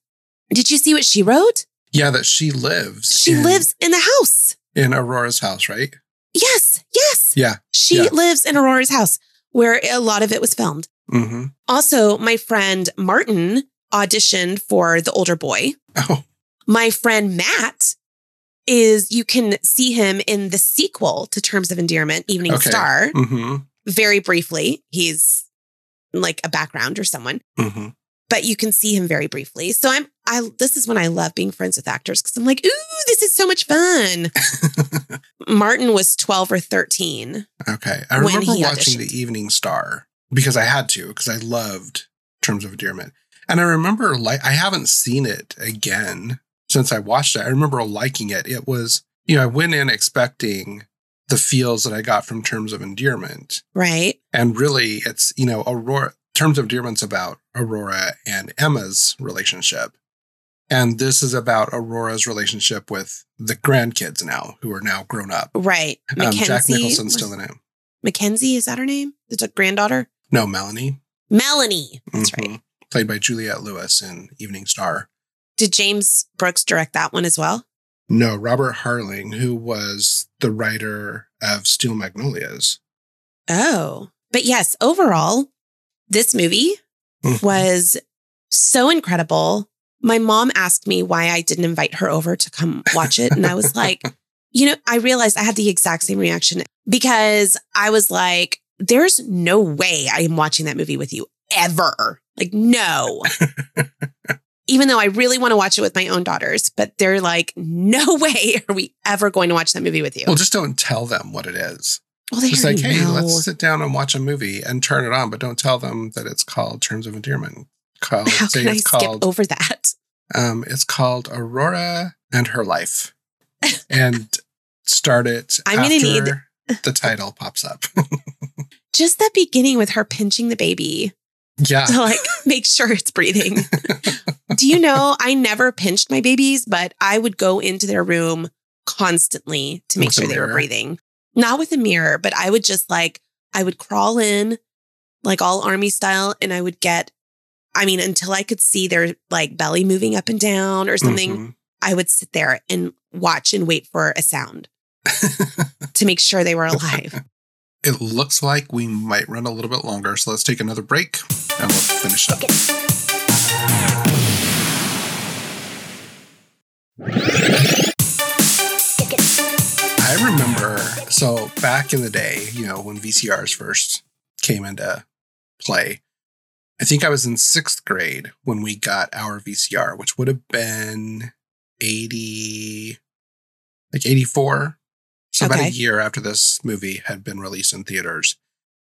S2: Did you see what she wrote?
S1: Yeah. That she lives.
S2: She
S1: in-
S2: lives in the house.
S1: in Aurora's house, right?
S2: Yes, yes.
S1: Yeah.
S2: She
S1: yeah.
S2: lives in Aurora's house where a lot of it was filmed.
S1: hmm
S2: Also, my friend Martin auditioned for The Older Boy.
S1: Oh,
S2: My friend Matt is, you can see him in the sequel to Terms of Endearment, Evening
S1: Okay.
S2: Star.
S1: hmm
S2: very briefly. He's like a background or someone,
S1: hmm
S2: but you can see him very briefly. So I'm I this is when I love being friends with actors because I'm like, ooh, this is so much fun. Martin was 12 or 13.
S1: okay. I
S2: When
S1: remember watching the Evening Star because I had to, because I loved Terms of Endearment. And I remember like I haven't seen it again since I watched it. I remember liking it. It was, you know, I went in expecting the feels that I got from Terms of Endearment.
S2: Right.
S1: And really it's, you know, Aurora Terms of Endearment's about Aurora and Emma's relationship. And this is about Aurora's relationship with the grandkids now, who are now grown up.
S2: Right.
S1: Um, Jack Nicholson's still in it.
S2: Mackenzie, is that her name? It's a granddaughter?
S1: No, Melanie.
S2: Melanie. That's
S1: Mhm.
S2: right.
S1: Played by Juliette Lewis in Evening Star.
S2: Did James Brooks direct that one as well?
S1: No, Robert Harling, who was the writer of Steel Magnolias.
S2: Oh. But yes, overall, this movie
S1: Mhm.
S2: was so incredible. My mom asked me why I didn't invite her over to come watch it. And I was like, you know, I realized I had the exact same reaction because I was like, there's no way I am watching that movie with you ever. Like, no. Even though I really want to watch it with my own daughters, but they're like, no way are we ever going to watch that movie with you.
S1: Well, just don't tell them what it is.
S2: Well, they
S1: Just like, hey,
S2: know.
S1: let's sit down and watch a movie and turn it on, but don't tell them that it's called Terms of Endearment. Called,
S2: How can I
S1: it's
S2: skip
S1: called
S2: over that?
S1: Um, it's called Aurora and Her Life. and start it
S2: I'm gonna need-
S1: after the title pops up.
S2: Just that beginning with her pinching the baby
S1: yeah.
S2: to like make sure it's breathing. Do you know I never pinched my babies, but I would go into their room constantly to make
S1: With
S2: sure they were breathing. Not with a mirror, but I would just like I would crawl in like all army style and I would get I mean until I could see their like belly moving up and down or something,
S1: Mhm.
S2: I would sit there and watch and wait for a sound to make sure they were alive.
S1: It looks like we might run a little bit longer, so let's take another break and we'll finish up. I remember, so back in the day, you know, when VCRs first came into play, I think I was in sixth grade when we got our VCR, which would have been 80, like 84. So about a year after this movie had been released in theaters.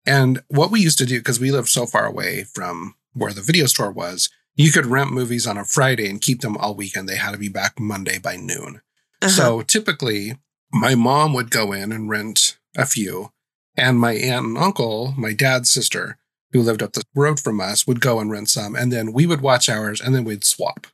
S1: And what we used to do, because we lived so far away from where the video store was, you could rent movies on a Friday and keep them all weekend. They had to be back Monday by noon.
S2: Uh-huh.
S1: So typically, my mom would go in and rent a few, and my aunt and uncle, my dad's sister, who lived up the road from us, would go and rent some, and then we would watch ours, and then we'd swap.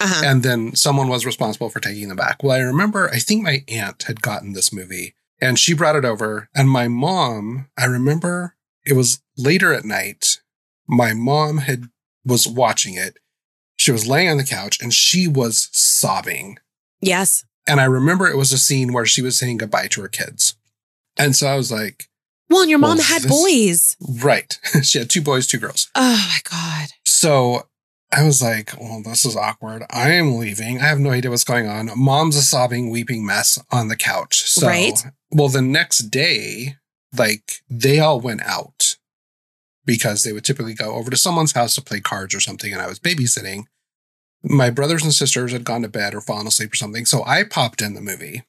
S2: Uh-huh.
S1: And then someone was responsible for taking them back. Well, I remember, I think my aunt had gotten this movie and she brought it over. And my mom, I remember it was later at night. My mom had was watching it. She was laying on the couch and she was sobbing.
S2: yes.
S1: And I remember it was a scene where she was saying goodbye to her kids. And so I was like,
S2: Well, and your mom
S1: Well,
S2: had
S1: this-
S2: boys.
S1: right. she had two boys, two girls.
S2: Oh my God.
S1: So I was like, well, this is awkward. I am leaving. I have no idea what's going on. Mom's a sobbing, weeping mess on the couch. So,
S2: Right.
S1: well, the next day, like they all went out because they would typically go over to someone's house to play cards or something. And I was babysitting. My brothers and sisters had gone to bed or fallen asleep or something. So I popped in the movie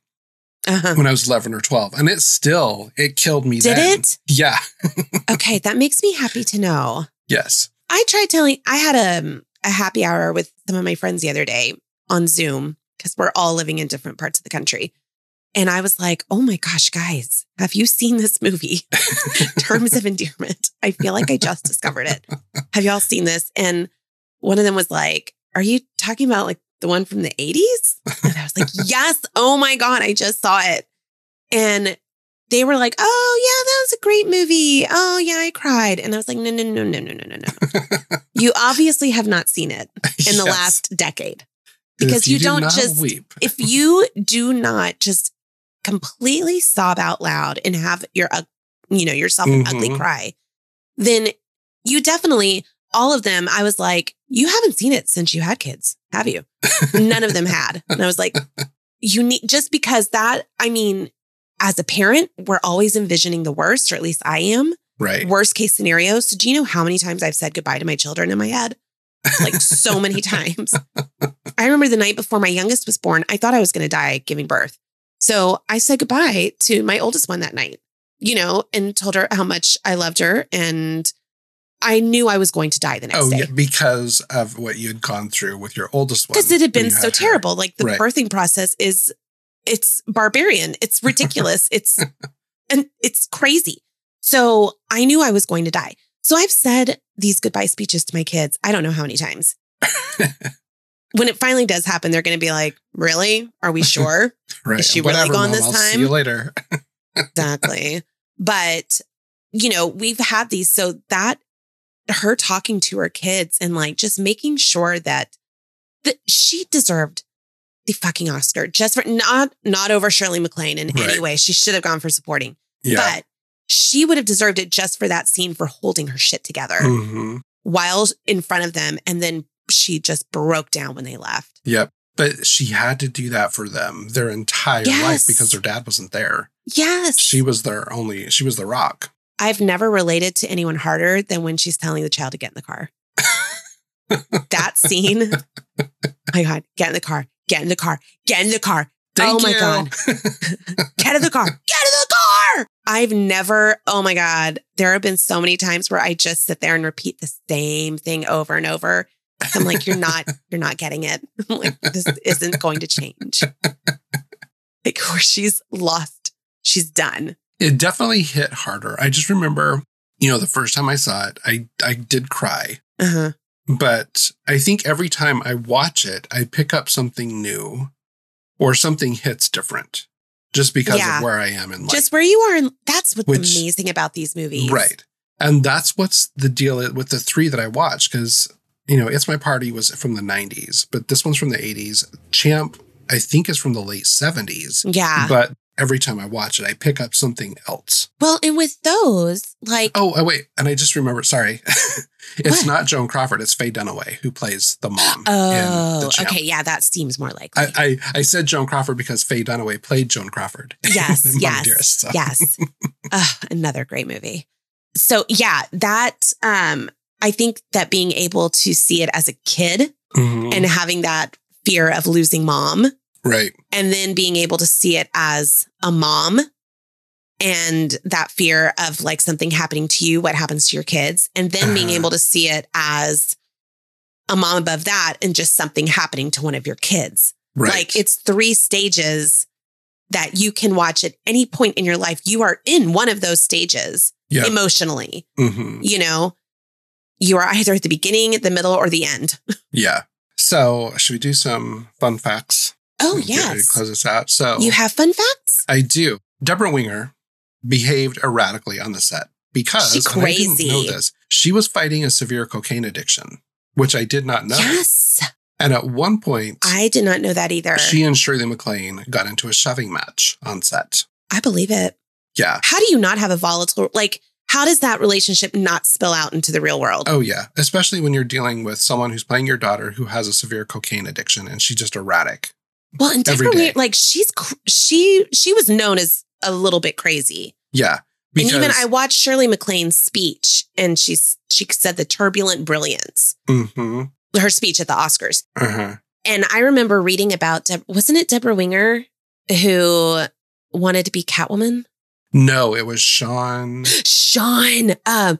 S2: Uh-huh.
S1: when I was 11 or 12 and it still, it killed me
S2: Did
S1: then.
S2: it?
S1: Yeah.
S2: Okay, that makes me happy to know.
S1: Yes.
S2: I tried telling, I had a, a happy hour with some of my friends the other day on Zoom because we're all living in different parts of the country. And I was like, oh my gosh, guys, have you seen this movie? Terms of Endearment. I feel like I just discovered it. Have y'all seen this? And one of them was like, are you talking about like the one from the 80s? And I was like, yes. Oh my God, I just saw it. And they were like, "Oh yeah, that was a great movie. Oh yeah, I cried." And I was like, "No, no, no, no, no, no, no, no. you obviously have not seen it in
S1: yes.
S2: the last decade because you,
S1: you,
S2: don't just
S1: weep.
S2: if you do not just completely sob out loud and have your uh, you know yourself mm-hmm. an ugly
S1: mm-hmm.
S2: cry, then you definitely all of them. I was like, "You haven't seen it since you had kids, have you?" None of them had, and I was like, "You need just because that. I mean." As a parent, we're always envisioning the worst, or at least I am,
S1: Right.
S2: worst case scenarios. So do you know how many times I've said goodbye to my children in my head? Like so many times. I remember the night before my youngest was born, I thought I was going to die giving birth. So I said goodbye to my oldest one that night, you know, and told her how much I loved her. And I knew I was going to die the next
S1: Oh,
S2: day
S1: yeah, because of what you had gone through with your oldest one.
S2: because it had been so
S1: her.
S2: terrible. Like the
S1: Right.
S2: birthing process is, it's barbarian. It's ridiculous. it's, and it's crazy. So I knew I was going to die. So I've said these goodbye speeches to my kids. I don't know how many times. when it finally does happen, they're going to be like, really? Are we sure?
S1: right.
S2: Is she really
S1: Whatever,
S2: gone
S1: Mom,
S2: this
S1: I'll
S2: time?
S1: See you later.
S2: exactly. But, you know, we've had these. So that her talking to her kids and like just making sure that that she deserved the fucking Oscar just for not not over Shirley MacLaine in any way. She should have gone for supporting,
S1: Yeah.
S2: but she would have deserved it just for that scene for holding her shit together
S1: hmm
S2: while in front of them, and then she just broke down when they left.
S1: Yep. But she had to do that for them their entire life because their dad wasn't there.
S2: Yes,
S1: She was their only, she was the rock.
S2: I've never related to anyone harder than when she's telling the child to get in the car. that scene. my God, get in the car, get in the car, get in the car.
S1: Thank
S2: oh my
S1: you.
S2: God. Get in the car, get in the car. I've never, oh my God, there have been so many times where I just sit there and repeat the same thing over and over. I'm like, you're not, you're not getting it. I'm like, this isn't going to change. Like, where she's lost, she's done.
S1: It definitely hit harder. I just remember, you know, the first time I saw it, I, I did cry.
S2: Uh-huh.
S1: But I think every time I watch it, I pick up something new or something hits different just because
S2: Yeah.
S1: of where I am in life.
S2: Just where you are. And that's what's
S1: Which-
S2: amazing about these movies.
S1: Right. And that's what's the deal with the three that I watched because, you know, It's My Party was from the 90s, but this one's from the 80s. Champ, I think, is from the late 70s.
S2: Yeah.
S1: But every time I watch it, I pick up something else.
S2: well, and with those, like,
S1: Oh, oh wait. And I just remember. sorry. it's
S2: What?
S1: not Joan Crawford, it's Faye Dunaway who plays the mom. in
S2: oh,
S1: the
S2: okay. Yeah, that seems more likely.
S1: I, I, I said Joan Crawford because Faye Dunaway played Joan Crawford.
S2: Yes, yes,
S1: Dearest, so.
S2: yes. Another great movie. So yeah, that um, I think that being able to see it as a kid
S1: Mhm.
S2: and having that fear of losing mom,
S1: right.
S2: and then being able to see it as a mom and that fear of like something happening to you, what happens to your kids, and then being
S1: Uh-huh.
S2: able to see it as a mom above that and just something happening to one of your kids.
S1: Right.
S2: Like it's three stages that you can watch at any point in your life. You are in one of those stages
S1: yeah.
S2: emotionally,
S1: hmm
S2: you know, you are either at the beginning, at the middle, or the end.
S1: Yeah. So should we do some fun facts?
S2: Oh, yes.
S1: Close this out. So
S2: You have fun facts?
S1: I do. Debra Winger behaved erratically on the set because
S2: She
S1: and I didn't know this. She was fighting a severe cocaine addiction, which I did not know.
S2: Yes.
S1: And at one point,
S2: I did not know that either.
S1: she and Shirley MacLaine got into a shoving match on set.
S2: I believe it.
S1: Yeah.
S2: How do you not have a volatile, like, how does that relationship not spill out into the real world?
S1: Oh yeah. Especially when you're dealing with someone who's playing your daughter who has a severe cocaine addiction and she's just erratic.
S2: Well, and Debra, like, she's, she, she was known as a little bit crazy.
S1: Yeah.
S2: and even I watched Shirley MacLaine's speech and she's, she said the turbulent brilliance,
S1: hmm
S2: her speech at the Oscars.
S1: uh-huh.
S2: And I remember reading about, Deb- wasn't it Debra Winger who wanted to be Catwoman?
S1: No, it was Sean
S2: Sean. Um,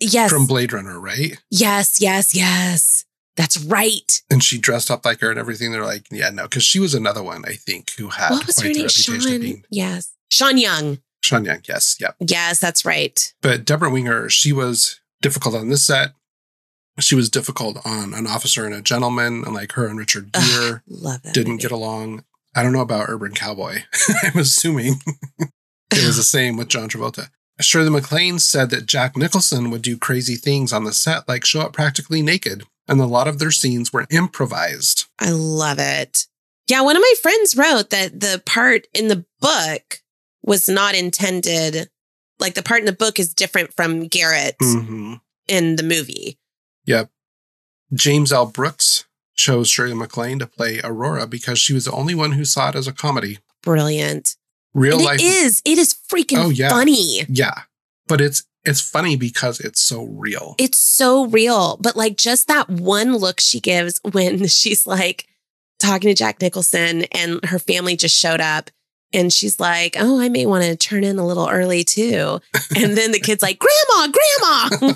S2: yes.
S1: from Blade Runner, right?
S2: yes, yes, yes. That's right.
S1: And she dressed up like her and everything. They're like, yeah, no, because she was another one, I think, who had
S2: what was
S1: quite
S2: her name?
S1: reputation of
S2: Sean.
S1: being
S2: Yes. Sean Young.
S1: Sean Young. Yes, yep.
S2: Yes, that's right.
S1: But Debra Winger, she was difficult on this set. She was difficult on an officer and a gentleman, and like her and Richard
S2: Ugh,
S1: Gere
S2: Love that.
S1: didn't
S2: movie.
S1: get along. I don't know about Urban Cowboy. I'm assuming it was the same with John Travolta. Shirley MacLaine said that Jack Nicholson would do crazy things on the set, like show up practically naked, and a lot of their scenes were improvised.
S2: I love it. Yeah, one of my friends wrote that the part in the book was not intended. Like the part in the book is different from Garrett
S1: hmm
S2: in the movie.
S1: Yep. James L. Brooks chose Shirley MacLaine to play Aurora because she was the only one who saw it as a comedy.
S2: Brilliant.
S1: Real
S2: And
S1: life.
S2: it is. It is freaking
S1: Oh, yeah.
S2: funny.
S1: Yeah. But it's it's funny because it's so real.
S2: It's so real. But like just that one look she gives when she's like talking to Jack Nicholson and her family just showed up. And she's like, Oh, I may want to turn in a little early too. And then the kid's like, Grandma, Grandma.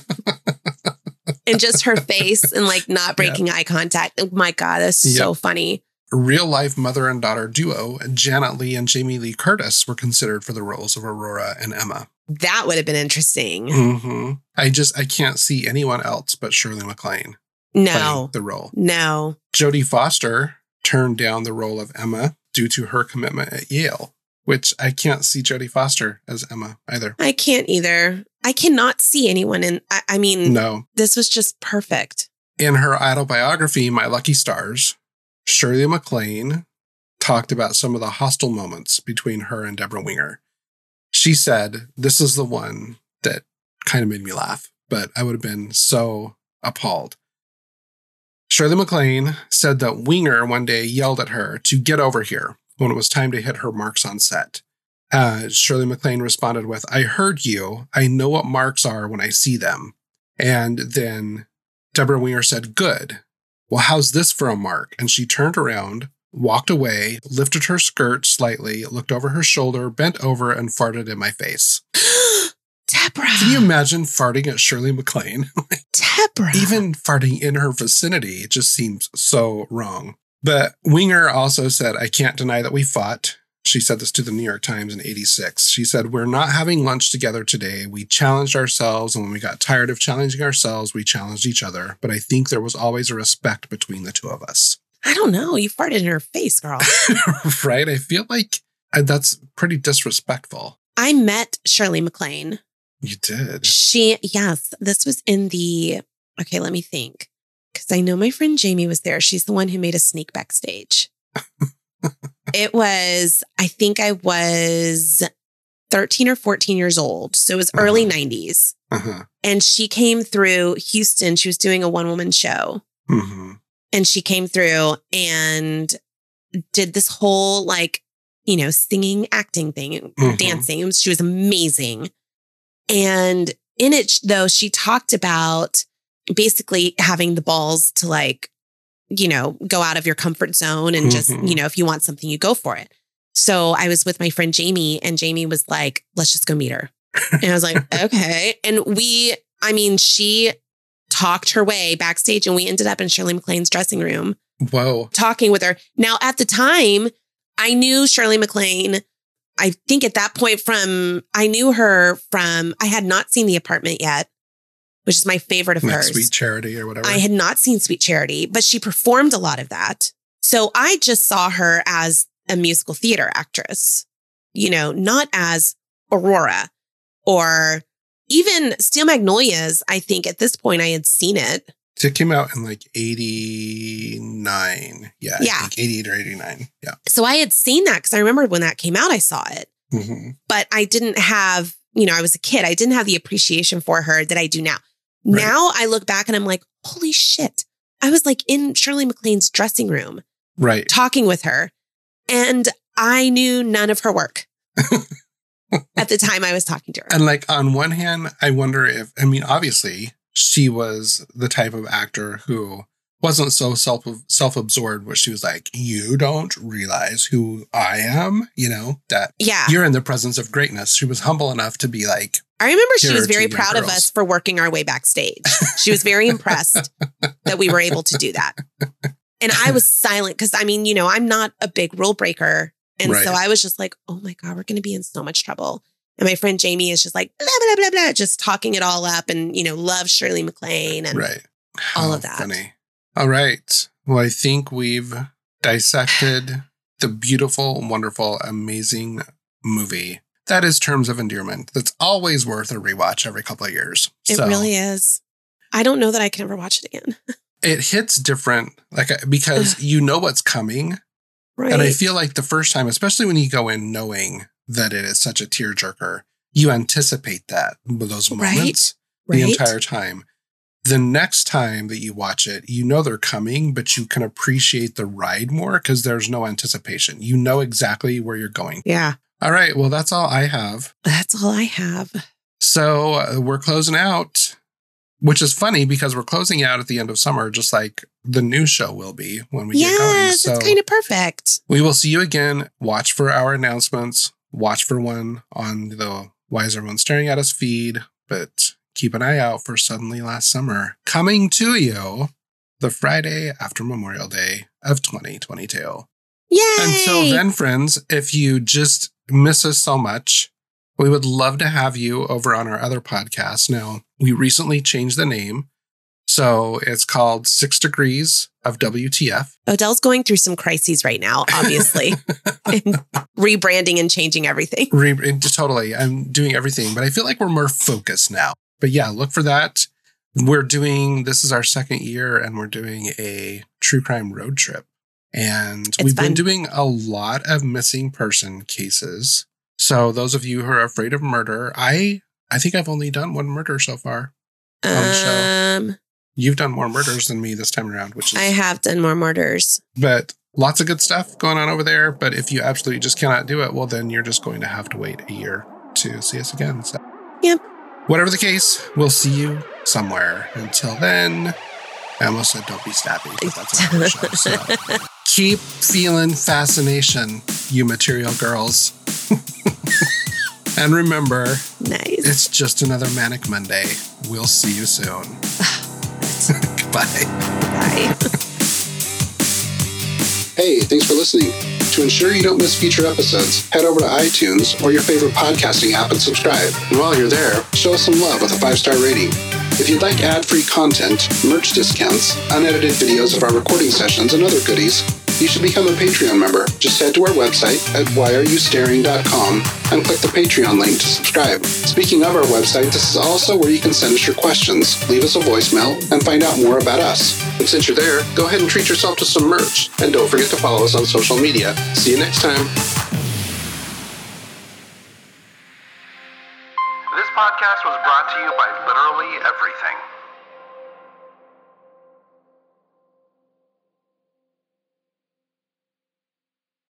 S2: and just her face and like not breaking eye contact. Oh my God, that's so funny.
S1: Real life mother and daughter duo, Janet Leigh and Jamie Lee Curtis, were considered for the roles of Aurora and Emma.
S2: That would have been interesting.
S1: hmm I just I can't see anyone else but Shirley MacLaine
S2: No,
S1: the role.
S2: no.
S1: Jodie Foster turned down the role of Emma due to her commitment at Yale, which I can't see Jodie Foster as Emma either.
S2: I can't either. I cannot see anyone. And I, I mean,
S1: No.
S2: this was just perfect.
S1: In her autobiography, My Lucky Stars, Shirley MacLaine talked about some of the hostile moments between her and Debra Winger. She said, This is the one that kind of made me laugh, but I would have been so appalled. Shirley MacLaine said that Winger one day yelled at her to get over here when it was time to hit her marks on set. Uh, Shirley MacLaine responded with, I heard you. I know what marks are when I see them. And then Debra Winger said, Good. Well, how's this for a mark? And she turned around, walked away, lifted her skirt slightly, looked over her shoulder, bent over, and farted in my face.
S2: Debra.
S1: Can you imagine farting at Shirley MacLaine?
S2: Debra.
S1: Even farting in her vicinity it just seems so wrong. But Winger also said, I can't deny that we fought. She said this to the New York Times in 86. She said, We're not having lunch together today. We challenged ourselves, and when we got tired of challenging ourselves, we challenged each other. But I think there was always a respect between the two of us.
S2: I don't know. You farted in her face, girl.
S1: right? I feel like uh, that's pretty disrespectful.
S2: I met Shirley MacLaine.
S1: You did.
S2: She, yes, this was in the, okay, let me think. Because I know my friend Jamie was there. She's the one who made us sneak backstage. it was, I think I was 13 or 14 years old. So it was early
S1: Uh-huh.
S2: 90s.
S1: Uh-huh.
S2: And she came through Houston. She was doing a one woman show.
S1: hmm
S2: and she came through and did this whole like you know singing acting thing
S1: Mhm.
S2: dancing she was amazing and in it though she talked about basically having the balls to like you know go out of your comfort zone and just
S1: Mhm.
S2: you know if you want something you go for it So I was with my friend Jamie, and Jamie was like, let's just go meet her. And I was like, okay. And we, I mean, she talked her way backstage, and we ended up in Shirley MacLaine's dressing room
S1: Whoa.
S2: talking with her. Now, at the time, I knew Shirley MacLaine. I think at that point, from I knew her from I had not seen the apartment yet, which is my favorite of
S1: Like
S2: hers.
S1: Sweet Charity or whatever.
S2: I had not seen Sweet Charity, but she performed a lot of that. So I just saw her as a musical theater actress, you know, not as Aurora or even Steel Magnolias. I think at this point I had seen it.
S1: it came out in like 89. Yeah.
S2: Yeah.
S1: I think 88 or 89. Yeah.
S2: So I had seen that because I remember when that came out, I saw it,
S1: hmm
S2: but I didn't have, you know, I was a kid. I didn't have the appreciation for her that I do now.
S1: Right.
S2: Now I look back and I'm like, holy shit. I was like in Shirley MacLaine's dressing room.
S1: Right.
S2: talking with her and I knew none of her work at the time I was talking to her.
S1: And like on one hand, I wonder if I mean, obviously, she was the type of actor who wasn't so self self absorbed, where she was like, "You don't realize who I am," you know that
S2: yeah.
S1: you're in the presence of greatness. She was humble enough to be like,
S2: I remember she was very proud of us for working our way backstage. She was very impressed that we were able to do that. And I was silent because I mean, you know, I'm not a big rule breaker. And so I was just like, oh my God, we're going to be in so much trouble. And my friend Jamie is just like, blah, blah, blah, blah, just talking it all up and, you know, love Shirley MacLaine. And
S1: right,
S2: all of that.
S1: Funny. All right. Well, I think we've dissected the beautiful, wonderful, amazing movie that is Terms of Endearment. That's always worth a rewatch every couple of years.
S2: it
S1: So-
S2: really is. I don't know that I can ever watch it again.
S1: it hits different like uh, because you know what's coming
S2: Right.
S1: and i feel like the first time especially when you go in knowing that it is such a tearjerker you anticipate that those moments
S2: right?
S1: the entire time the next time that you watch it you know they're coming but you can appreciate the ride more because there's no anticipation you know exactly where you're going
S2: Yeah.
S1: all right well that's all i have
S2: That's all I have.
S1: so uh, we're closing out, which is funny because we're closing out at the end of summer, just like the new show will be when we get going.
S2: yes,
S1: So
S2: it's kind of perfect.
S1: we will see you again. Watch for our announcements. Watch for one on the Why is Everyone Staring at Us feed, but keep an eye out for Suddenly Last Summer coming to you the Friday after Memorial Day of 2022.
S2: Yay!
S1: Until then, friends, if you just miss us so much, we would love to have you over on our other podcast. Now, we recently changed the name. So it's called Six Degrees of WTF.
S2: O'Dell's going through some crises right now, obviously, and rebranding and changing everything.
S1: Re- totally. I'm doing everything, but I feel like we're more focused now. But yeah, look for that. We're doing, this is our second year, and we're doing a true crime road trip. And
S2: It's
S1: we've been doing a lot of missing person cases. So those of you who are afraid of murder, I I think I've only done one murder so far. On the show.
S2: Um,
S1: You've done more murders than me this time around, which is
S2: I have done more murders.
S1: but lots of good stuff going on over there. But if you absolutely just cannot do it, well, then you're just going to have to wait a year to see us again. So,
S2: Yep.
S1: Whatever the case, we'll see you somewhere. Until then, I almost said don't be stabby, but that's our show. So keep feeling fascination, you material girls. and remember,
S2: Nice.
S1: it's just another manic Monday. We'll see you soon. Goodbye.
S2: Bye.
S1: Hey, thanks for listening. To ensure you don't miss future episodes, head over to iTunes or your favorite podcasting app and subscribe. And while you're there, show us some love with a five star rating. If you'd like ad free content, merch discounts, unedited videos of our recording sessions, and other goodies, you should become a Patreon member. Just head to our website at whyareyoustaring.com and click the Patreon link to subscribe. Speaking of our website, this is also where you can send us your questions, leave us a voicemail, and find out more about us. And since you're there, go ahead and treat yourself to some merch. And don't forget to follow us on social media. See you next time.
S3: Podcast was brought to you by literally everything.